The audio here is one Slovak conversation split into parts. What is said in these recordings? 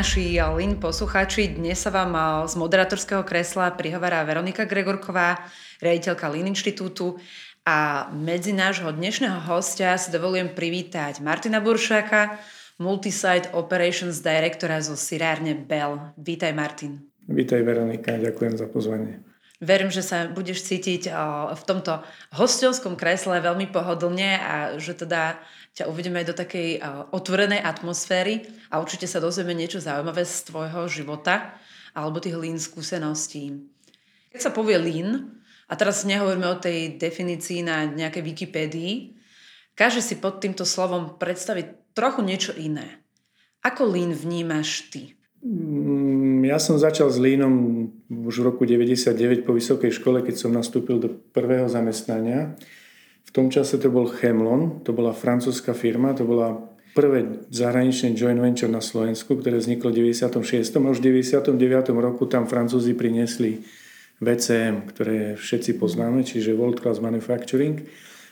naši Lin poslucháči, dnes sa vám z moderátorského kresla prihovará Veronika Gregorková, riaditeľka Lin inštitútu a medzi nášho dnešného hostia si dovolujem privítať Martina Buršáka, Multisite Operations Directora zo Sirárne Bell. Vítaj Martin. Vítaj Veronika, ďakujem za pozvanie. Verím, že sa budeš cítiť v tomto hostelskom kresle veľmi pohodlne a že teda ťa uvedeme aj do takej otvorenej atmosféry a určite sa dozvieme niečo zaujímavé z tvojho života alebo tých lean skúseností. Keď sa povie lean, a teraz nehovoríme o tej definícii na nejakej Wikipédii, každý si pod týmto slovom predstaviť trochu niečo iné. Ako lean vnímaš ty? Ja som začal s Leanom už v roku 99 po vysokej škole, keď som nastúpil do prvého zamestnania. V tom čase to bol Chemlon, to bola francúzska firma, to bola prvé zahraničné joint venture na Slovensku, ktoré vzniklo v 96. A už v 99. roku tam Francúzi priniesli VCM, ktoré všetci poznáme, čiže World Class Manufacturing.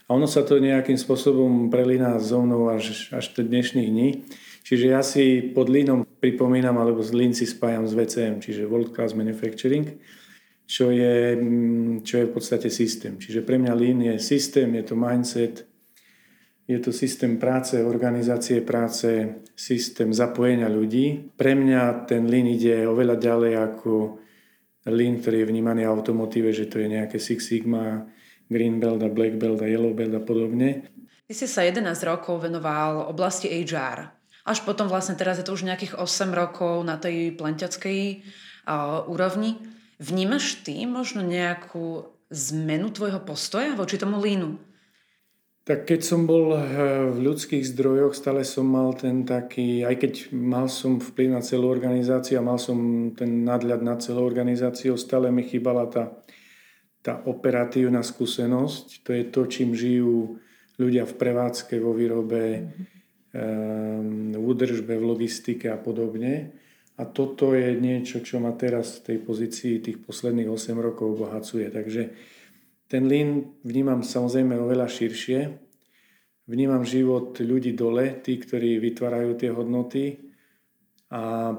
A ono sa to nejakým spôsobom prelína s zónou až, až do dnešných dní. Čiže ja si pod Leanom pripomínam, alebo z Lean si spájam s VCM, čiže World Class Manufacturing čo je, mm, čo je v podstate systém. Čiže pre mňa Lean je systém, je to mindset, je to systém práce, organizácie práce, systém zapojenia ľudí. Pre mňa ten Lean ide oveľa ďalej ako Lean, ktorý je vnímaný v automotíve, že to je nejaké Six Sigma, Green Belt a Black Belt a Yellow Belt a podobne. Ty si sa 11 rokov venoval oblasti HR. Až potom vlastne teraz je to už nejakých 8 rokov na tej plentiackej uh, úrovni. Vnímaš ty možno nejakú zmenu tvojho postoja voči tomu línu? Tak keď som bol eh, v ľudských zdrojoch, stále som mal ten taký, aj keď mal som vplyv na celú organizáciu a mal som ten nadľad na celú organizáciu, stále mi chýbala tá, tá operatívna skúsenosť. To je to, čím žijú ľudia v prevádzke, vo výrobe, mm-hmm. V údržbe, v logistike a podobne. A toto je niečo, čo ma teraz v tej pozícii tých posledných 8 rokov obohacuje. Takže ten lean vnímam samozrejme oveľa širšie. Vnímam život ľudí dole, tí, ktorí vytvárajú tie hodnoty a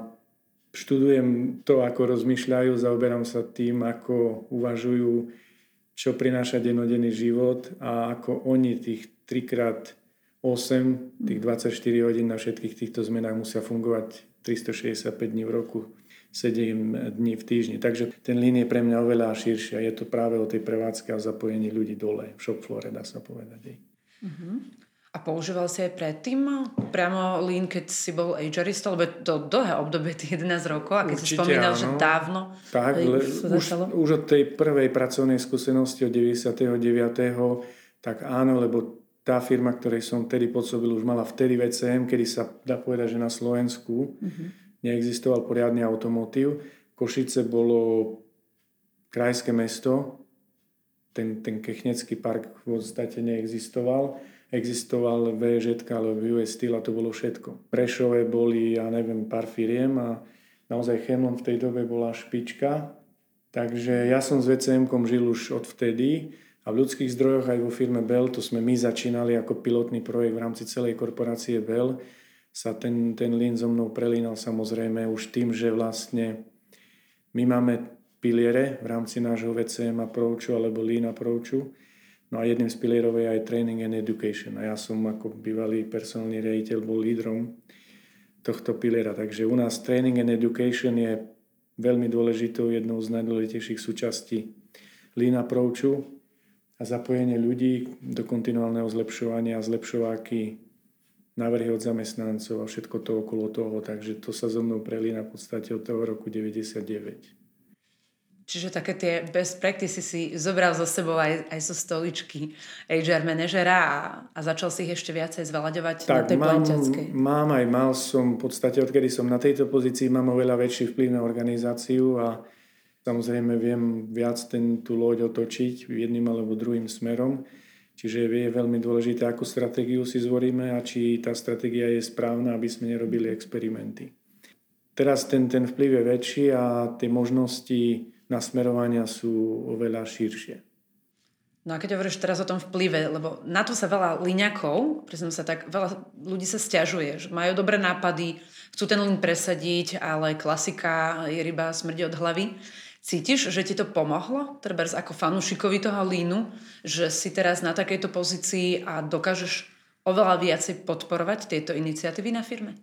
študujem to, ako rozmýšľajú, zaoberám sa tým, ako uvažujú, čo prináša dennodenný život a ako oni tých 3x8, tých 24 hodín na všetkých týchto zmenách musia fungovať 365 dní v roku, 7 dní v týždni. Takže ten lín je pre mňa oveľa širšia. Je to práve o tej prevádzke a zapojení ľudí dole, v shop floore, dá sa povedať. Uh-huh. A používal si aj predtým priamo Lean, keď si bol HRista, lebo to dlhé obdobie, tých 11 rokov, a keď Určite, si spomínal, áno. že dávno tak, le, už, už od tej prvej pracovnej skúsenosti od 99. tak áno, lebo tá firma, ktorej som vtedy pôsobil, už mala vtedy VCM, kedy sa dá povedať, že na Slovensku uh-huh. neexistoval poriadny automotív. Košice bolo krajské mesto, ten, ten Kechnecký park v podstate neexistoval. Existoval VŽ alebo US Steel a to bolo všetko. Prešové boli, ja neviem, pár firiem a naozaj Chemlon v tej dobe bola špička. Takže ja som s VCM-kom žil už od vtedy a v ľudských zdrojoch aj vo firme Bell, to sme my začínali ako pilotný projekt v rámci celej korporácie Bell, sa ten, ten Lean so mnou prelínal samozrejme už tým, že vlastne my máme piliere v rámci nášho VCM approachu alebo Lean approachu. No a jedným z pilierov je aj training and education. A ja som ako bývalý personálny riaditeľ bol lídrom tohto piliera. Takže u nás training and education je veľmi dôležitou, jednou z najdôležitejších súčastí Lean approachu a zapojenie ľudí do kontinuálneho zlepšovania a zlepšováky návrhy od zamestnancov a všetko to okolo toho. Takže to sa so mnou prelína v podstate od toho roku 99. Čiže také tie best practices si zobral zo sebou aj, aj zo stoličky HR manažera a, a začal si ich ešte viacej zvelaďovať tak, na tej mám, mám aj mal som, v podstate odkedy som na tejto pozícii, mám oveľa väčší vplyv na organizáciu a Samozrejme viem viac ten, tú loď otočiť jedným alebo druhým smerom. Čiže je veľmi dôležité, akú stratégiu si zvoríme a či tá stratégia je správna, aby sme nerobili experimenty. Teraz ten, ten vplyv je väčší a tie možnosti nasmerovania sú oveľa širšie. No a keď hovoríš teraz o tom vplyve, lebo na to sa veľa liňakov, priznám sa tak, veľa ľudí sa stiažuje, že majú dobré nápady, chcú ten lín presadiť, ale klasika je ryba smrdí od hlavy. Cítiš, že ti to pomohlo, trebárs ako fanúšikovi toho línu, že si teraz na takejto pozícii a dokážeš oveľa viacej podporovať tieto iniciatívy na firme?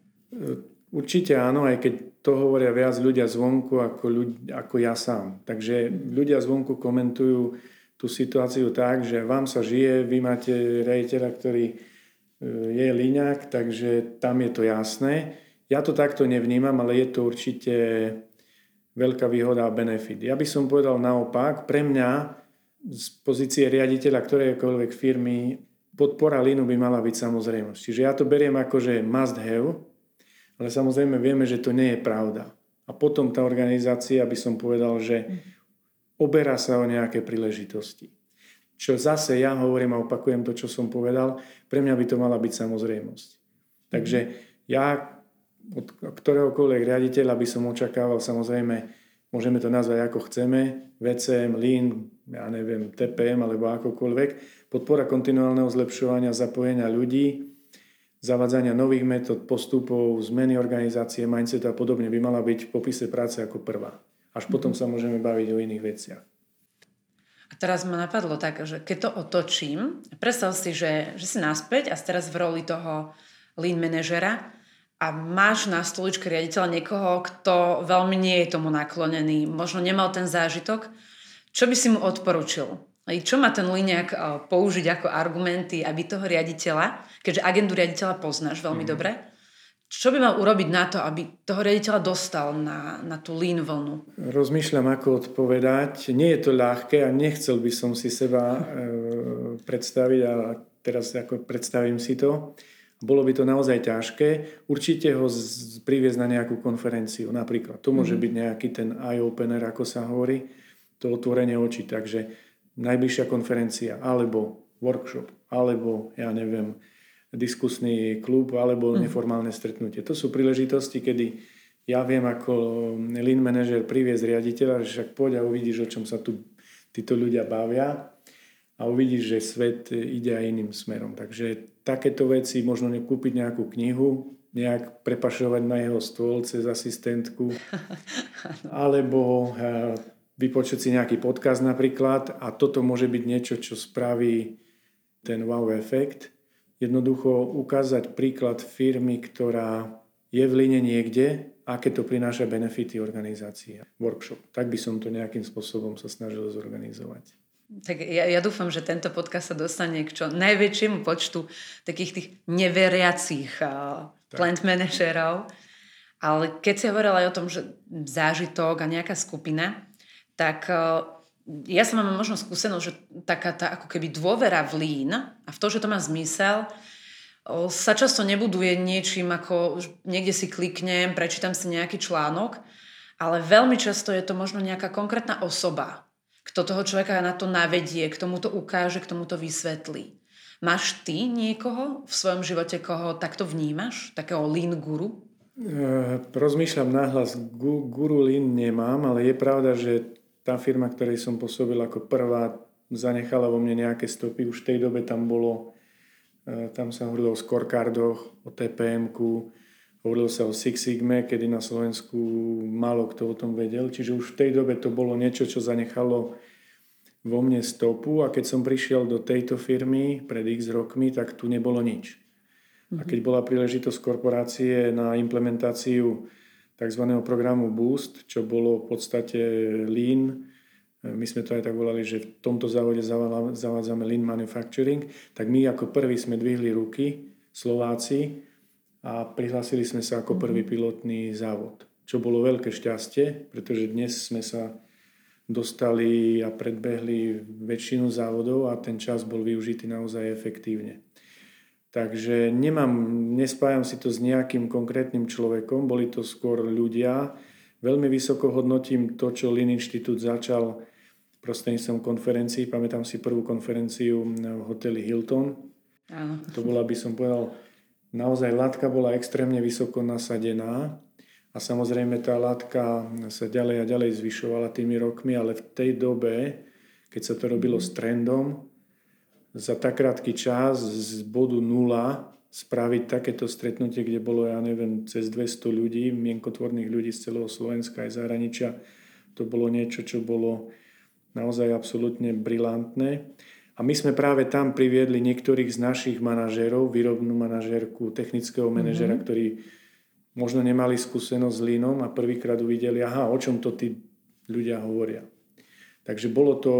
Určite áno, aj keď to hovoria viac ľudia zvonku ako, ľudia, ako ja sám. Takže ľudia zvonku komentujú tú situáciu tak, že vám sa žije, vy máte rejiteľa, ktorý e, je liňak, takže tam je to jasné. Ja to takto nevnímam, ale je to určite veľká výhoda a benefit. Ja by som povedal naopak, pre mňa z pozície riaditeľa ktorejkoľvek firmy podpora línu by mala byť samozrejmosť. Čiže ja to beriem ako, že must have, ale samozrejme vieme, že to nie je pravda. A potom tá organizácia by som povedal, že oberá sa o nejaké príležitosti. Čo zase ja hovorím a opakujem to, čo som povedal, pre mňa by to mala byť samozrejmosť. Takže ja od ktoréhokoľvek riaditeľa by som očakával samozrejme, môžeme to nazvať ako chceme, VCM, Lean, ja neviem, TPM alebo akokoľvek, podpora kontinuálneho zlepšovania zapojenia ľudí, zavadzania nových metód, postupov, zmeny organizácie, mindset a podobne by mala byť v popise práce ako prvá. Až potom sa môžeme baviť o iných veciach. A teraz ma napadlo tak, že keď to otočím, predstav si, že, že si naspäť a teraz v roli toho lean manažera a máš na stoličke riaditeľa niekoho, kto veľmi nie je tomu naklonený, možno nemal ten zážitok, čo by si mu odporučil? Čo má ten liniak eh, použiť ako argumenty, aby toho riaditeľa, keďže agendu riaditeľa poznáš veľmi mm. dobre, čo by mal urobiť na to, aby toho riaditeľa dostal na, na tú lean vlnu? Rozmýšľam, ako odpovedať. Nie je to ľahké a nechcel by som si seba e, predstaviť a teraz ako predstavím si to. Bolo by to naozaj ťažké. Určite ho z, priviesť na nejakú konferenciu napríklad. To môže mm. byť nejaký ten eye-opener, ako sa hovorí, to otvorenie očí. Takže najbližšia konferencia alebo workshop, alebo ja neviem, diskusný klub alebo mm. neformálne stretnutie. To sú príležitosti, kedy ja viem ako lean manager priviesť riaditeľa, že však poď a uvidíš, o čom sa tu títo ľudia bavia a uvidíš, že svet ide aj iným smerom. Takže takéto veci, možno nekúpiť nejakú knihu, nejak prepašovať na jeho stôl cez asistentku, alebo eh, vypočuť si nejaký podcast napríklad a toto môže byť niečo, čo spraví ten wow efekt jednoducho ukázať príklad firmy, ktorá je v line niekde, aké to prináša benefity organizácie. Workshop. Tak by som to nejakým spôsobom sa snažil zorganizovať. Tak ja, ja dúfam, že tento podcast sa dostane k čo najväčšiemu počtu takých tých neveriacich uh, plant manažerov. Ale keď si hovorila aj o tom, že zážitok a nejaká skupina, tak uh, ja som mám možno skúsenosť, že taká tá ako keby dôvera v lín a v to, že to má zmysel, sa často nebuduje niečím ako niekde si kliknem, prečítam si nejaký článok, ale veľmi často je to možno nejaká konkrétna osoba, kto toho človeka na to navedie, k tomu to ukáže, k tomu to vysvetlí. Máš ty niekoho v svojom živote, koho takto vnímaš? Takého lean guru? E, rozmýšľam nahlas, gu, guru lean nemám, ale je pravda, že tá firma, ktorej som pôsobil ako prvá, zanechala vo mne nejaké stopy. Už v tej dobe tam bolo, e, tam sa hovorilo o scorecardoch, o TPM-ku, hovorilo sa o Six Sigma, kedy na Slovensku málo kto o tom vedel. Čiže už v tej dobe to bolo niečo, čo zanechalo vo mne stopu a keď som prišiel do tejto firmy pred x rokmi, tak tu nebolo nič. A keď bola príležitosť korporácie na implementáciu tzv. programu Boost, čo bolo v podstate Lean. My sme to aj tak volali, že v tomto závode zavádzame Lean Manufacturing. Tak my ako prví sme dvihli ruky, Slováci, a prihlásili sme sa ako prvý mhm. pilotný závod. Čo bolo veľké šťastie, pretože dnes sme sa dostali a predbehli väčšinu závodov a ten čas bol využitý naozaj efektívne. Takže nemám, nespájam si to s nejakým konkrétnym človekom, boli to skôr ľudia. Veľmi vysoko hodnotím to, čo Lean Inštitút začal prostredníctvom konferencií. Pamätám si prvú konferenciu v hoteli Hilton. Áno. To bola, by som povedal, naozaj látka bola extrémne vysoko nasadená a samozrejme tá látka sa ďalej a ďalej zvyšovala tými rokmi, ale v tej dobe, keď sa to robilo s trendom, za tak krátky čas z bodu nula spraviť takéto stretnutie, kde bolo, ja neviem, cez 200 ľudí, mienkotvorných ľudí z celého Slovenska aj zahraničia. To bolo niečo, čo bolo naozaj absolútne brilantné. A my sme práve tam priviedli niektorých z našich manažérov, výrobnú manažérku, technického manažera, mm-hmm. ktorí možno nemali skúsenosť s línom a prvýkrát uvideli, aha, o čom to tí ľudia hovoria. Takže bolo to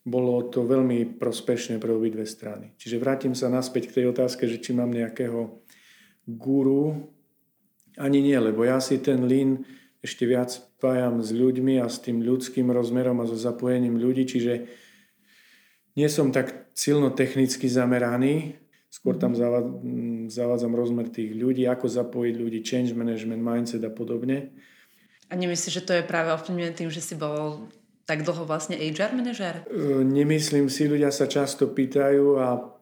bolo to veľmi prospešné pre obidve strany. Čiže vrátim sa naspäť k tej otázke, že či mám nejakého guru. Ani nie, lebo ja si ten lean ešte viac spájam s ľuďmi a s tým ľudským rozmerom a so zapojením ľudí, čiže nie som tak silno technicky zameraný, skôr tam zavádzam rozmer tých ľudí, ako zapojiť ľudí, change management, mindset a podobne. A nemyslíš, že to je práve ovplyvnené tým, že si bol tak dlho vlastne HR manažer? E, nemyslím si, ľudia sa často pýtajú a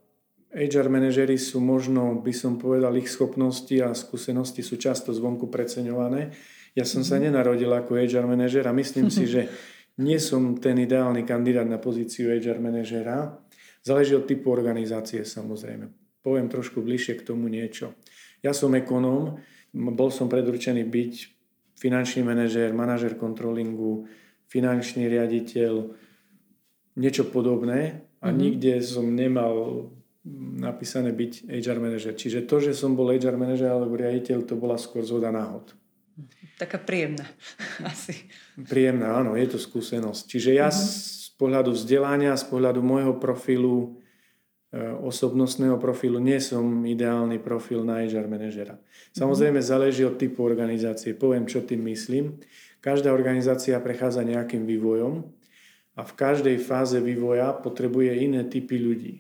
HR manažery sú možno, by som povedal, ich schopnosti a skúsenosti sú často zvonku preceňované. Ja som sa mhm. nenarodil ako HR manažer a myslím si, že nie som ten ideálny kandidát na pozíciu HR manažera. Záleží od typu organizácie samozrejme. Poviem trošku bližšie k tomu niečo. Ja som ekonóm, bol som predurčený byť finančný manažer, manažer kontrolingu, finančný riaditeľ, niečo podobné a mm-hmm. nikde som nemal napísané byť HR manažer. Čiže to, že som bol HR manažer alebo riaditeľ, to bola skôr zhoda náhod. Taká príjemná asi. Príjemná, áno, je to skúsenosť. Čiže ja mm-hmm. z pohľadu vzdelania, z pohľadu môjho profilu, osobnostného profilu, nie som ideálny profil na HR manažera. Samozrejme záleží od typu organizácie. Poviem, čo tým myslím. Každá organizácia prechádza nejakým vývojom a v každej fáze vývoja potrebuje iné typy ľudí.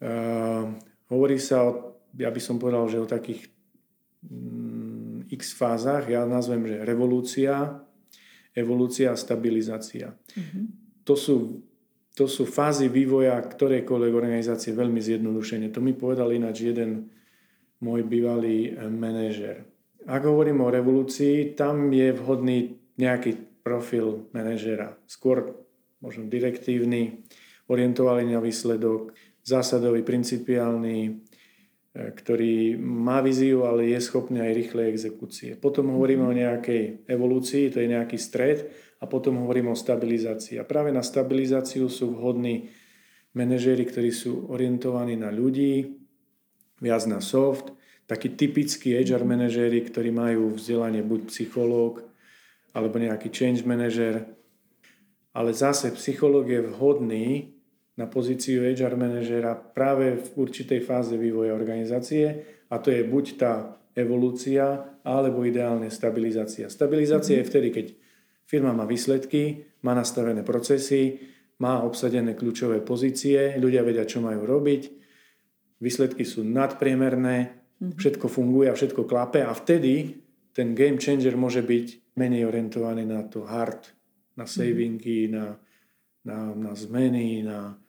Uh, hovorí sa o, ja by som povedal, že o takých mm, x fázach, ja nazvem, že revolúcia, evolúcia a stabilizácia. Mm-hmm. To, sú, to sú fázy vývoja ktorejkoľvek organizácie veľmi zjednodušene. To mi povedal ináč jeden môj bývalý eh, manažer. Ak hovorím o revolúcii, tam je vhodný nejaký profil manažera. Skôr možno direktívny, orientovaný na výsledok, zásadový, principiálny, ktorý má víziu, ale je schopný aj rýchlej exekúcie. Potom hovoríme o nejakej evolúcii, to je nejaký stred, a potom hovoríme o stabilizácii. A práve na stabilizáciu sú vhodní manažéri, ktorí sú orientovaní na ľudí, viac na soft, takí typickí HR manažéri, ktorí majú vzdelanie buď psychológ alebo nejaký change manažer. Ale zase psychológ je vhodný na pozíciu HR manažera práve v určitej fáze vývoja organizácie a to je buď tá evolúcia alebo ideálne stabilizácia. Stabilizácia mm-hmm. je vtedy, keď firma má výsledky, má nastavené procesy, má obsadené kľúčové pozície, ľudia vedia, čo majú robiť, výsledky sú nadpriemerné, Mhm. Všetko funguje a všetko klape a vtedy ten game changer môže byť menej orientovaný na to hard, na mhm. savingy, na, na, na zmeny, na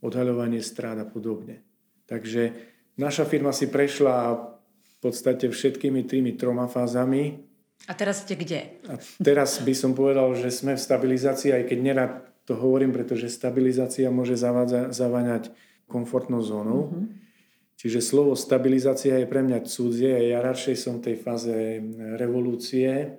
odhaľovanie strát a podobne. Takže naša firma si prešla v podstate všetkými tými troma fázami. A teraz ste kde? A teraz by som povedal, že sme v stabilizácii, aj keď nerad to hovorím, pretože stabilizácia môže zaváňať komfortnou zónou. Mm-hmm. Čiže slovo stabilizácia je pre mňa cudzie a ja radšej som v tej fáze revolúcie.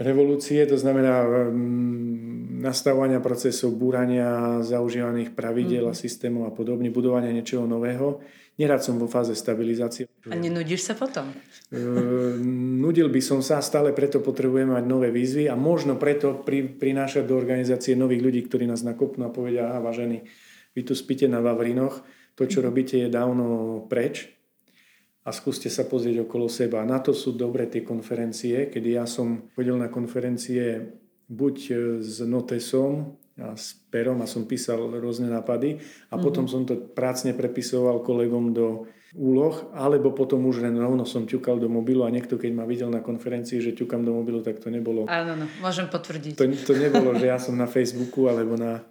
Revolúcie to znamená um, nastavovania procesov, búrania zaužívaných pravidel mm-hmm. a mhm. systémov a podobne, budovania niečoho nového. Nerad som vo fáze stabilizácie. A nenudíš sa potom? Uh, nudil by som sa, stále preto potrebujeme mať nové výzvy a možno preto pri, prinášať do organizácie nových ľudí, ktorí nás nakopnú a povedia, aha, vážení, vy tu spíte na Vavrinoch, to, čo robíte, je dávno preč a skúste sa pozrieť okolo seba. Na to sú dobré tie konferencie, kedy ja som chodil na konferencie buď s notesom a s perom a som písal rôzne nápady a mm-hmm. potom som to prácne prepisoval kolegom do úloh, alebo potom už len rovno som ťukal do mobilu a niekto, keď ma videl na konferencii, že ťukam do mobilu, tak to nebolo... Áno, no, môžem potvrdiť. To, to nebolo, že ja som na Facebooku alebo na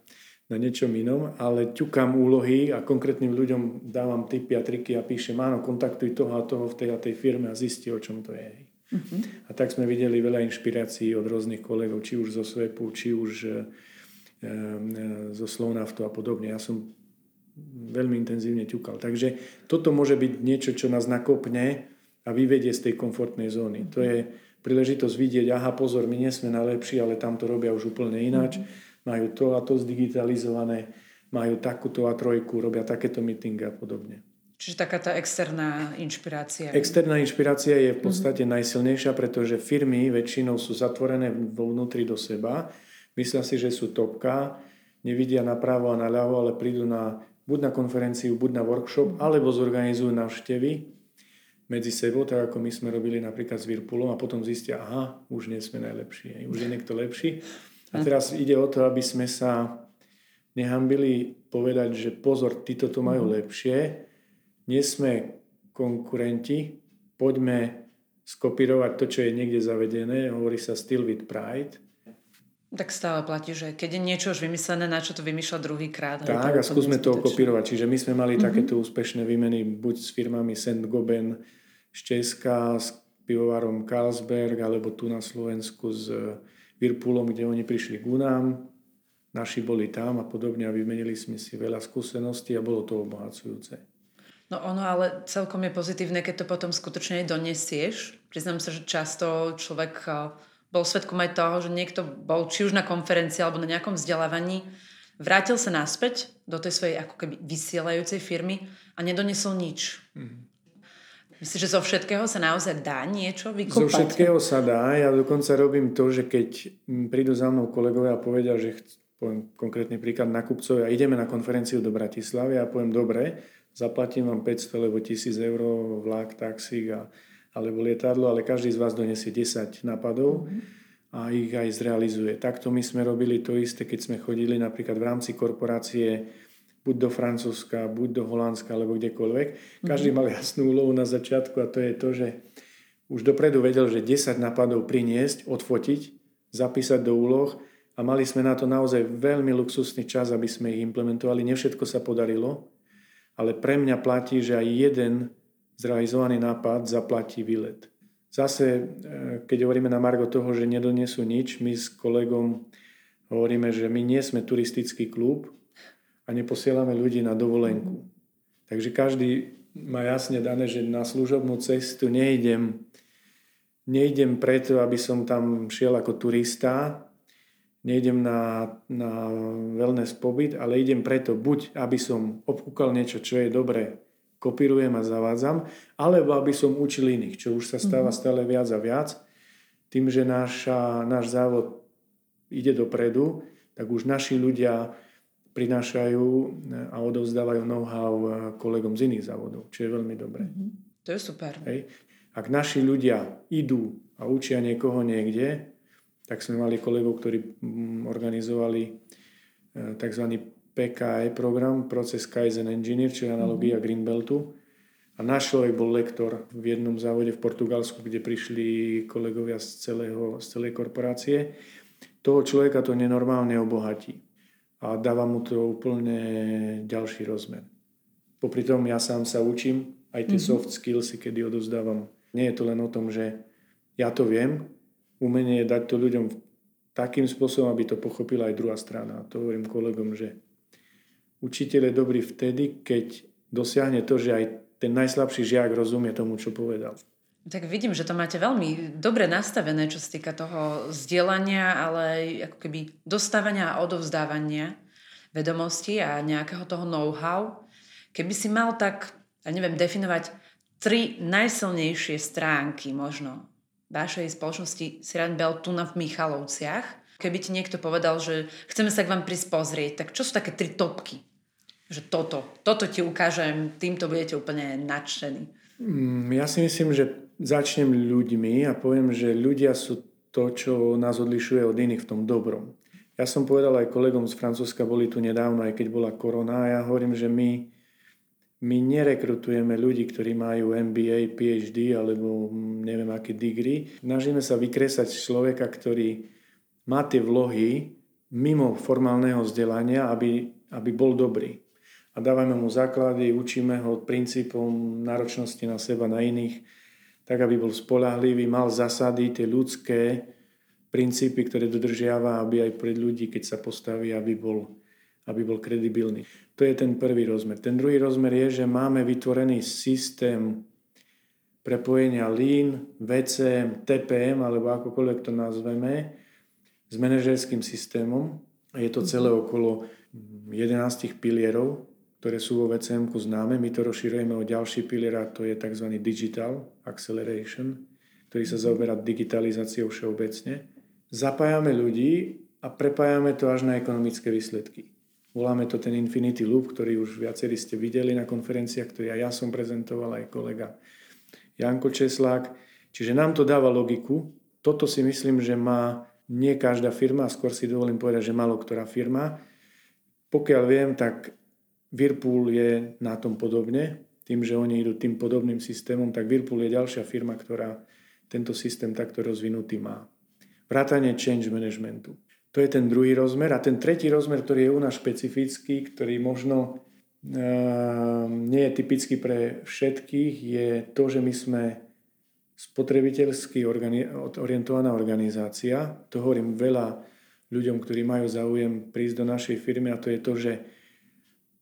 na niečom inom, ale ťukám úlohy a konkrétnym ľuďom dávam tipy a triky a píšem, áno, kontaktuj toho a toho v tej a tej firme a zisti, o čom to je. Uh-huh. A tak sme videli veľa inšpirácií od rôznych kolegov, či už zo SWEPu, či už e, zo Slovnaftu a podobne. Ja som veľmi intenzívne ťukal. Takže toto môže byť niečo, čo nás nakopne a vyvedie z tej komfortnej zóny. To je príležitosť vidieť, aha, pozor, my nie sme najlepší, ale tam to robia už úplne ináč. Majú to a to zdigitalizované, majú takúto a trojku, robia takéto meetingy a podobne. Čiže taká tá externá inšpirácia. Externá inšpirácia je v podstate mm-hmm. najsilnejšia, pretože firmy väčšinou sú zatvorené vo vnútri do seba. Myslia si, že sú topka, nevidia napravo a naľavo, ale prídu na, buď na konferenciu, buď na workshop, mm-hmm. alebo zorganizujú návštevy medzi sebou, tak ako my sme robili napríklad s Virpulom a potom zistia, aha, už nie sme najlepší, už je niekto lepší. A teraz ide o to, aby sme sa nehambili povedať, že pozor, títo to majú mm-hmm. lepšie, nie sme konkurenti, poďme skopírovať to, čo je niekde zavedené, hovorí sa still with pride. Tak stále platí, že keď je niečo už vymyslené, na čo to vymýšľa druhý krát. Tak a skúsme to kopírovať. Čiže my sme mali mm-hmm. takéto úspešné výmeny buď s firmami St. Goben z Česka, s pivovarom Carlsberg, alebo tu na Slovensku s Virpulom, kde oni prišli k nám. Naši boli tam a podobne a vymenili sme si veľa skúseností a bolo to obohacujúce. No ono ale celkom je pozitívne, keď to potom skutočne donesieš. Priznám sa, že často človek eh, bol svetkom aj toho, že niekto bol či už na konferencii alebo na nejakom vzdelávaní, vrátil sa naspäť do tej svojej ako keby vysielajúcej firmy a nedoniesol nič. Mm. Myslíš, že zo všetkého sa naozaj dá niečo vykopať? Zo všetkého sa dá. Ja dokonca robím to, že keď prídu za mnou kolegovia a povedia, že chcú, poviem konkrétny príklad na kupcovia, ideme na konferenciu do Bratislavy a ja poviem, dobre, zaplatím vám 500 alebo 1000 eur vlak, taxík a, alebo lietadlo, ale každý z vás donesie 10 nápadov mm-hmm. a ich aj zrealizuje. Takto my sme robili to isté, keď sme chodili napríklad v rámci korporácie buď do Francúzska, buď do Holandska alebo kdekoľvek. Každý mm-hmm. mal jasnú úlohu na začiatku a to je to, že už dopredu vedel, že 10 nápadov priniesť, odfotiť, zapísať do úloh a mali sme na to naozaj veľmi luxusný čas, aby sme ich implementovali. Nevšetko sa podarilo, ale pre mňa platí, že aj jeden zrealizovaný nápad zaplatí výlet. Zase, e, keď hovoríme na Margo toho, že nedonesú nič, my s kolegom hovoríme, že my nie sme turistický klub a neposielame ľudí na dovolenku. Takže každý má jasne dané, že na služobnú cestu nejdem, nejdem preto, aby som tam šiel ako turista, nejdem na, na wellness pobyt, ale idem preto buď, aby som obkúkal niečo, čo je dobré, kopírujem a zavádzam, alebo aby som učil iných, čo už sa stáva mhm. stále viac a viac. Tým, že naša, náš závod ide dopredu, tak už naši ľudia prinášajú a odovzdávajú know-how kolegom z iných závodov, čo je veľmi dobré. Mm-hmm. To je super. Hej. Ak naši ľudia idú a učia niekoho niekde, tak sme mali kolegov, ktorí mm, organizovali e, tzv. PKE program, Process Kaizen Engineer, čiže analogia mm-hmm. Greenbeltu. A náš človek bol lektor v jednom závode v Portugalsku, kde prišli kolegovia z, celého, z celej korporácie. Toho človeka to nenormálne obohatí a dáva mu to úplne ďalší rozmer. Popri tom ja sám sa učím, aj tie mm-hmm. soft skills, kedy odozdávam. Nie je to len o tom, že ja to viem, umenie je dať to ľuďom takým spôsobom, aby to pochopila aj druhá strana. A to hovorím kolegom, že učiteľ je dobrý vtedy, keď dosiahne to, že aj ten najslabší žiak rozumie tomu, čo povedal. Tak vidím, že to máte veľmi dobre nastavené, čo sa týka toho zdieľania, ale ako keby dostávania a odovzdávania vedomostí a nejakého toho know-how. Keby si mal tak, ja neviem, definovať tri najsilnejšie stránky možno vašej spoločnosti Siran Bell tu na v Michalovciach. Keby ti niekto povedal, že chceme sa k vám prísť pozrieť, tak čo sú také tri topky? Že toto, toto ti ukážem, týmto budete úplne nadšení. Mm, ja si myslím, že začnem ľuďmi a poviem, že ľudia sú to, čo nás odlišuje od iných v tom dobrom. Ja som povedal aj kolegom z Francúzska, boli tu nedávno, aj keď bola korona, a ja hovorím, že my my nerekrutujeme ľudí, ktorí majú MBA, PhD alebo neviem aké degree. Snažíme sa vykresať človeka, ktorý má tie vlohy mimo formálneho vzdelania, aby, aby bol dobrý. A dávame mu základy, učíme ho princípom náročnosti na seba, na iných, tak aby bol spolahlivý, mal zasady, tie ľudské, princípy, ktoré dodržiava, aby aj pred ľudí, keď sa postaví, aby bol, aby bol kredibilný. To je ten prvý rozmer. Ten druhý rozmer je, že máme vytvorený systém prepojenia Lean, VCM, TPM, alebo akokoľvek to nazveme, s manažerským systémom. Je to celé okolo 11 pilierov, ktoré sú vo VCM známe. My to rozširujeme o ďalší pilier a to je tzv. Digital Acceleration, ktorý sa zaoberá digitalizáciou všeobecne. Zapájame ľudí a prepájame to až na ekonomické výsledky. Voláme to ten Infinity Loop, ktorý už viacerí ste videli na konferenciách, ktorý aj ja som prezentoval, aj kolega Janko Česlák. Čiže nám to dáva logiku. Toto si myslím, že má nie každá firma, skôr si dovolím povedať, že malo ktorá firma. Pokiaľ viem, tak Whirlpool je na tom podobne, tým, že oni idú tým podobným systémom, tak Whirlpool je ďalšia firma, ktorá tento systém takto rozvinutý má. Vrátanie change managementu. To je ten druhý rozmer. A ten tretí rozmer, ktorý je u nás špecifický, ktorý možno Ehm, nie je typický pre všetkých, je to, že my sme spotrebiteľsky organi- orientovaná organizácia. To hovorím veľa ľuďom, ktorí majú záujem prísť do našej firmy a to je to, že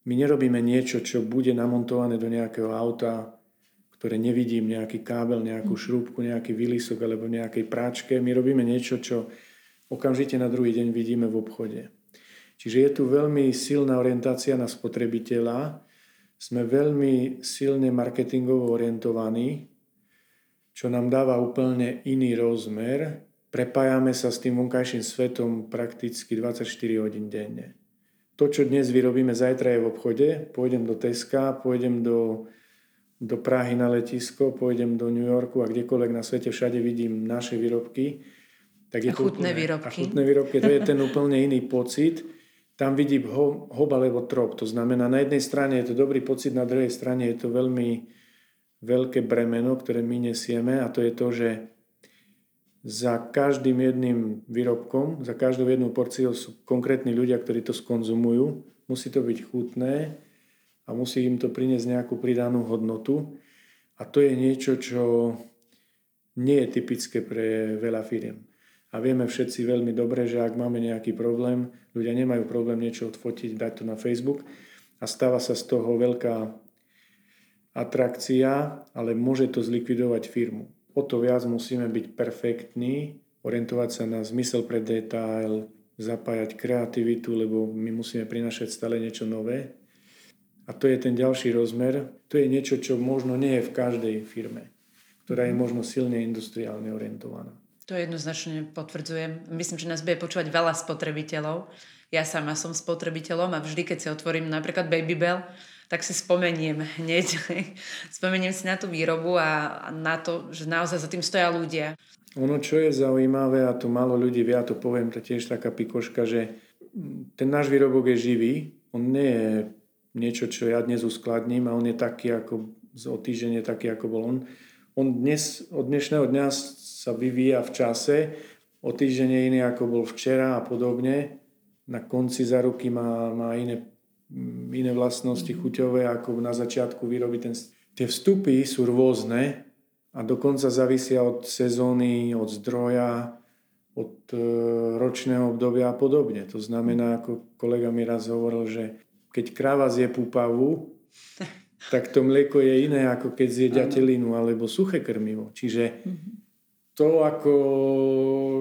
my nerobíme niečo, čo bude namontované do nejakého auta, ktoré nevidím, nejaký kábel, nejakú mm. šrúbku, nejaký výlisok alebo nejakej práčke. My robíme niečo, čo okamžite na druhý deň vidíme v obchode. Čiže je tu veľmi silná orientácia na spotrebiteľa, sme veľmi silne marketingovo orientovaní, čo nám dáva úplne iný rozmer. Prepájame sa s tým vonkajším svetom prakticky 24 hodín denne. To, čo dnes vyrobíme, zajtra je v obchode. Pôjdem do Teska, pôjdem do, do Prahy na letisko, pôjdem do New Yorku a kdekoľvek na svete všade vidím naše výrobky. Tak je a chutné úplne, výrobky. A chutné výrobky. To je ten úplne iný pocit tam vidím ho, hob alebo trop. To znamená, na jednej strane je to dobrý pocit, na druhej strane je to veľmi veľké bremeno, ktoré my nesieme a to je to, že za každým jedným výrobkom, za každou jednou porciou sú konkrétni ľudia, ktorí to skonzumujú. Musí to byť chutné a musí im to priniesť nejakú pridanú hodnotu. A to je niečo, čo nie je typické pre veľa firiem. A vieme všetci veľmi dobre, že ak máme nejaký problém, ľudia nemajú problém niečo odfotiť, dať to na Facebook a stáva sa z toho veľká atrakcia, ale môže to zlikvidovať firmu. O to viac musíme byť perfektní, orientovať sa na zmysel pre detail, zapájať kreativitu, lebo my musíme prinašať stále niečo nové. A to je ten ďalší rozmer. To je niečo, čo možno nie je v každej firme, ktorá je možno silne industriálne orientovaná. To jednoznačne potvrdzujem. Myslím, že nás bude počúvať veľa spotrebiteľov. Ja sama som spotrebiteľom a vždy, keď si otvorím napríklad Babybel, tak si spomeniem hneď. spomeniem si na tú výrobu a na to, že naozaj za tým stoja ľudia. Ono, čo je zaujímavé, a to málo ľudí vie, a to poviem, to tiež taká pikoška, že ten náš výrobok je živý. On nie je niečo, čo ja dnes uskladním a on je taký, ako o týždeň je taký, ako bol on. On dnes, od dnešného dňa sa vyvíja v čase, o týždeň je iný ako bol včera a podobne. Na konci za ruky má, má iné, iné vlastnosti mm-hmm. chuťové ako na začiatku výroby. Ten, tie vstupy sú rôzne a dokonca závisia od sezóny, od zdroja, od e, ročného obdobia a podobne. To znamená, ako kolega mi raz hovoril, že keď kráva zje púpavu, tak to mlieko je iné, ako keď zje ďatelinu alebo suché krmivo. Čiže mm-hmm to, ako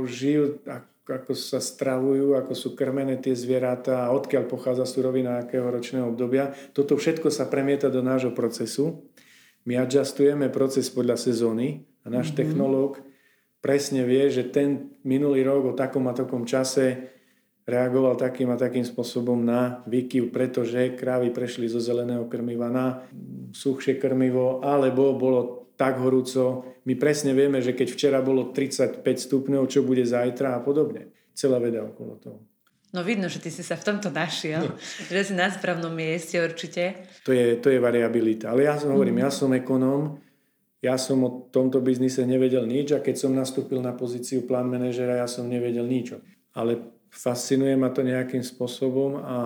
žijú, ako sa stravujú, ako sú krmené tie zvieratá odkiaľ pochádza surovina akého ročného obdobia. Toto všetko sa premieta do nášho procesu. My adjustujeme proces podľa sezóny a náš mm-hmm. technológ presne vie, že ten minulý rok o takom a takom čase reagoval takým a takým spôsobom na výkyv, pretože krávy prešli zo zeleného krmiva na suchšie krmivo, alebo bolo tak horúco. My presne vieme, že keď včera bolo 35 stupňov, čo bude zajtra a podobne. Celá veda okolo toho. No vidno, že ty si sa v tomto našiel, no. že si na správnom mieste určite. To je, to je variabilita. Ale ja som hovorím, mm. ja som ekonóm, ja som o tomto biznise nevedel nič a keď som nastúpil na pozíciu plán manažera, ja som nevedel nič. Ale fascinuje ma to nejakým spôsobom a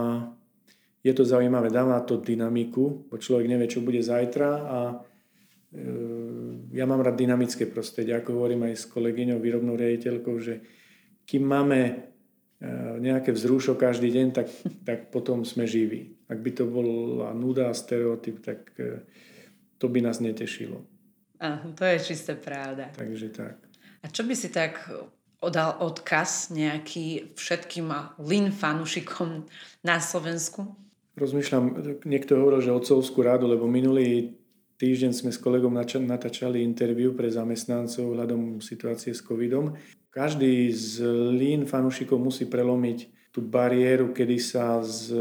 je to zaujímavé, dáva to dynamiku, bo človek nevie, čo bude zajtra a Ehm, ja mám rád dynamické prostredie, ako hovorím aj s kolegyňou, výrobnou riaditeľkou, že kým máme e, nejaké vzrušo každý deň, tak, tak potom sme živí. Ak by to bola nuda a stereotyp, tak e, to by nás netešilo. A, to je čisté pravda. Takže tak. A čo by si tak odal odkaz nejaký všetkým Lin fanušikom na Slovensku? Rozmýšľam, niekto hovoril, že otcovskú radu, lebo minulý týždeň sme s kolegom natáčali interviu pre zamestnancov hľadom situácie s covidom. Každý z Lean fanúšikov musí prelomiť tú bariéru, kedy sa z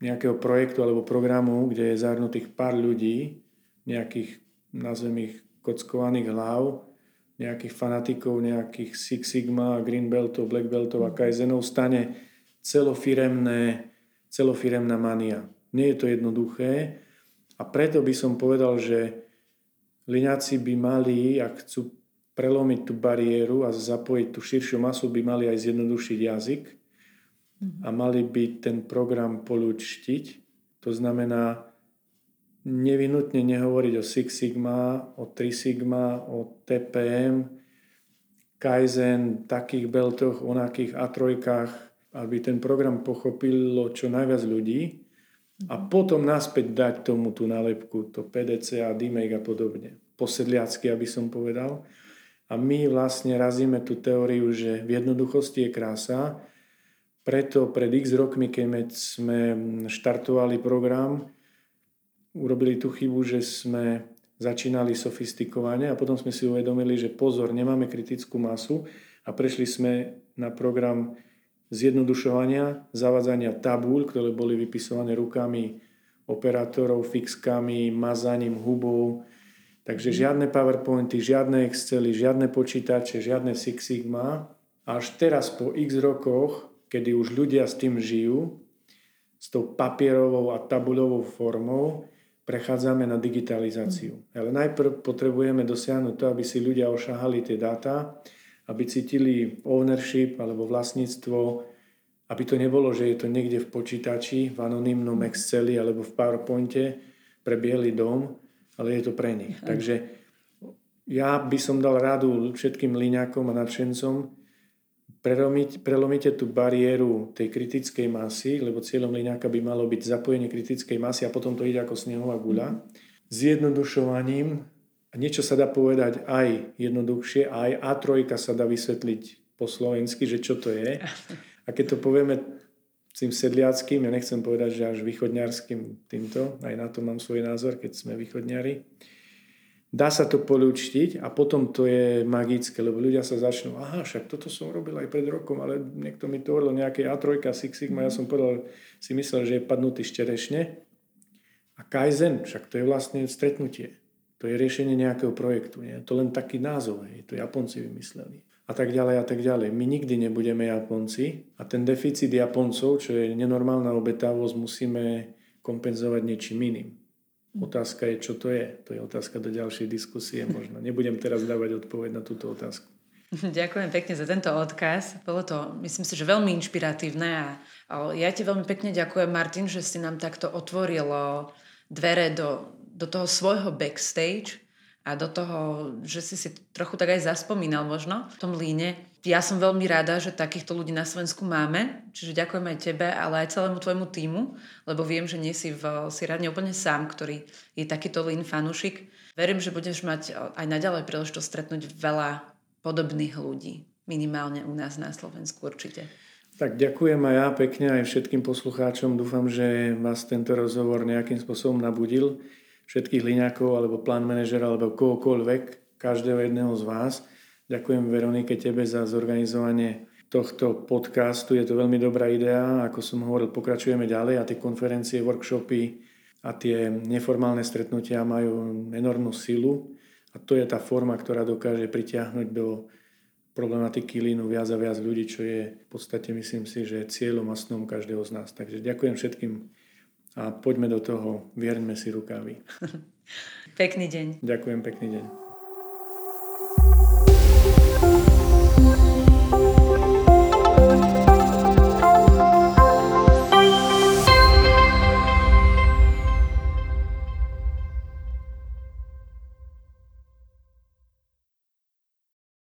nejakého projektu alebo programu, kde je zahrnutých pár ľudí, nejakých, nazvem ich, kockovaných hlav, nejakých fanatikov, nejakých Six Sigma, Green Beltov, Black Beltov a Kaizenov stane celofiremné, celofiremná mania. Nie je to jednoduché a preto by som povedal, že liňáci by mali, ak chcú prelomiť tú bariéru a zapojiť tú širšiu masu, by mali aj zjednodušiť jazyk, a mali by ten program polúčtiť. To znamená nevinutne nehovoriť o Six Sigma, o 3 Sigma, o TPM, Kaizen, takých beltoch, onakých a trojkách, aby ten program pochopilo čo najviac ľudí a potom naspäť dať tomu tú nálepku, to PDC a DMAG a podobne. Posedliacky, aby som povedal. A my vlastne razíme tú teóriu, že v jednoduchosti je krása preto pred x rokmi, keď sme štartovali program, urobili tú chybu, že sme začínali sofistikovane a potom sme si uvedomili, že pozor, nemáme kritickú masu a prešli sme na program zjednodušovania, zavadzania tabúľ, ktoré boli vypisované rukami operátorov, fixkami, mazaním hubov. Takže mhm. žiadne PowerPointy, žiadne Excely, žiadne počítače, žiadne Six Sigma. Až teraz po x rokoch kedy už ľudia s tým žijú, s tou papierovou a tabuľovou formou, prechádzame na digitalizáciu. Mm. Ale najprv potrebujeme dosiahnuť to, aby si ľudia ošahali tie dáta, aby cítili ownership alebo vlastníctvo, aby to nebolo, že je to niekde v počítači, v anonymnom Exceli alebo v PowerPointe pre biely dom, ale je to pre nich. Takže ja by som dal radu všetkým liňakom a nadšencom, prelomiť, prelomíte tú bariéru tej kritickej masy, lebo cieľom liňáka by malo byť zapojenie kritickej masy a potom to ide ako snehová guľa. Zjednodušovaním, a niečo sa dá povedať aj jednoduchšie, aj A3 sa dá vysvetliť po slovensky, že čo to je. A keď to povieme tým sedliackým, ja nechcem povedať, že až východňarským týmto, aj na to mám svoj názor, keď sme východňari, dá sa to polúčtiť a potom to je magické, lebo ľudia sa začnú, aha, však toto som robil aj pred rokom, ale niekto mi to hovoril nejaké A3, Six Sigma, ja som povedal, si myslel, že je padnutý šterešne. A Kaizen, však to je vlastne stretnutie. To je riešenie nejakého projektu. Nie? To len taký názov, je to Japonci vymysleli. A tak ďalej a tak ďalej. My nikdy nebudeme Japonci a ten deficit Japoncov, čo je nenormálna obetavosť, musíme kompenzovať niečím iným. Otázka je, čo to je. To je otázka do ďalšej diskusie možno. Nebudem teraz dávať odpoveď na túto otázku. Ďakujem pekne za tento odkaz. Bolo to, myslím si, že veľmi inšpiratívne a, ja ti veľmi pekne ďakujem, Martin, že si nám takto otvoril dvere do, do toho svojho backstage a do toho, že si si trochu tak aj zaspomínal možno v tom líne. Ja som veľmi rada, že takýchto ľudí na Slovensku máme, čiže ďakujem aj tebe, ale aj celému tvojmu týmu, lebo viem, že nie si v Siradne úplne sám, ktorý je takýto lín fanúšik. Verím, že budeš mať aj naďalej príležitosť stretnúť veľa podobných ľudí, minimálne u nás na Slovensku určite. Tak ďakujem aj ja pekne aj všetkým poslucháčom. Dúfam, že vás tento rozhovor nejakým spôsobom nabudil všetkých liňakov alebo plán manažera alebo kohokoľvek, každého jedného z vás. Ďakujem Veronike tebe za zorganizovanie tohto podcastu. Je to veľmi dobrá idea. Ako som hovoril, pokračujeme ďalej a tie konferencie, workshopy a tie neformálne stretnutia majú enormnú silu a to je tá forma, ktorá dokáže pritiahnuť do problematiky línu viac a viac ľudí, čo je v podstate, myslím si, že cieľom a snom každého z nás. Takže ďakujem všetkým a poďme do toho, vierňme si rukávy. Pekný deň. Ďakujem, pekný deň.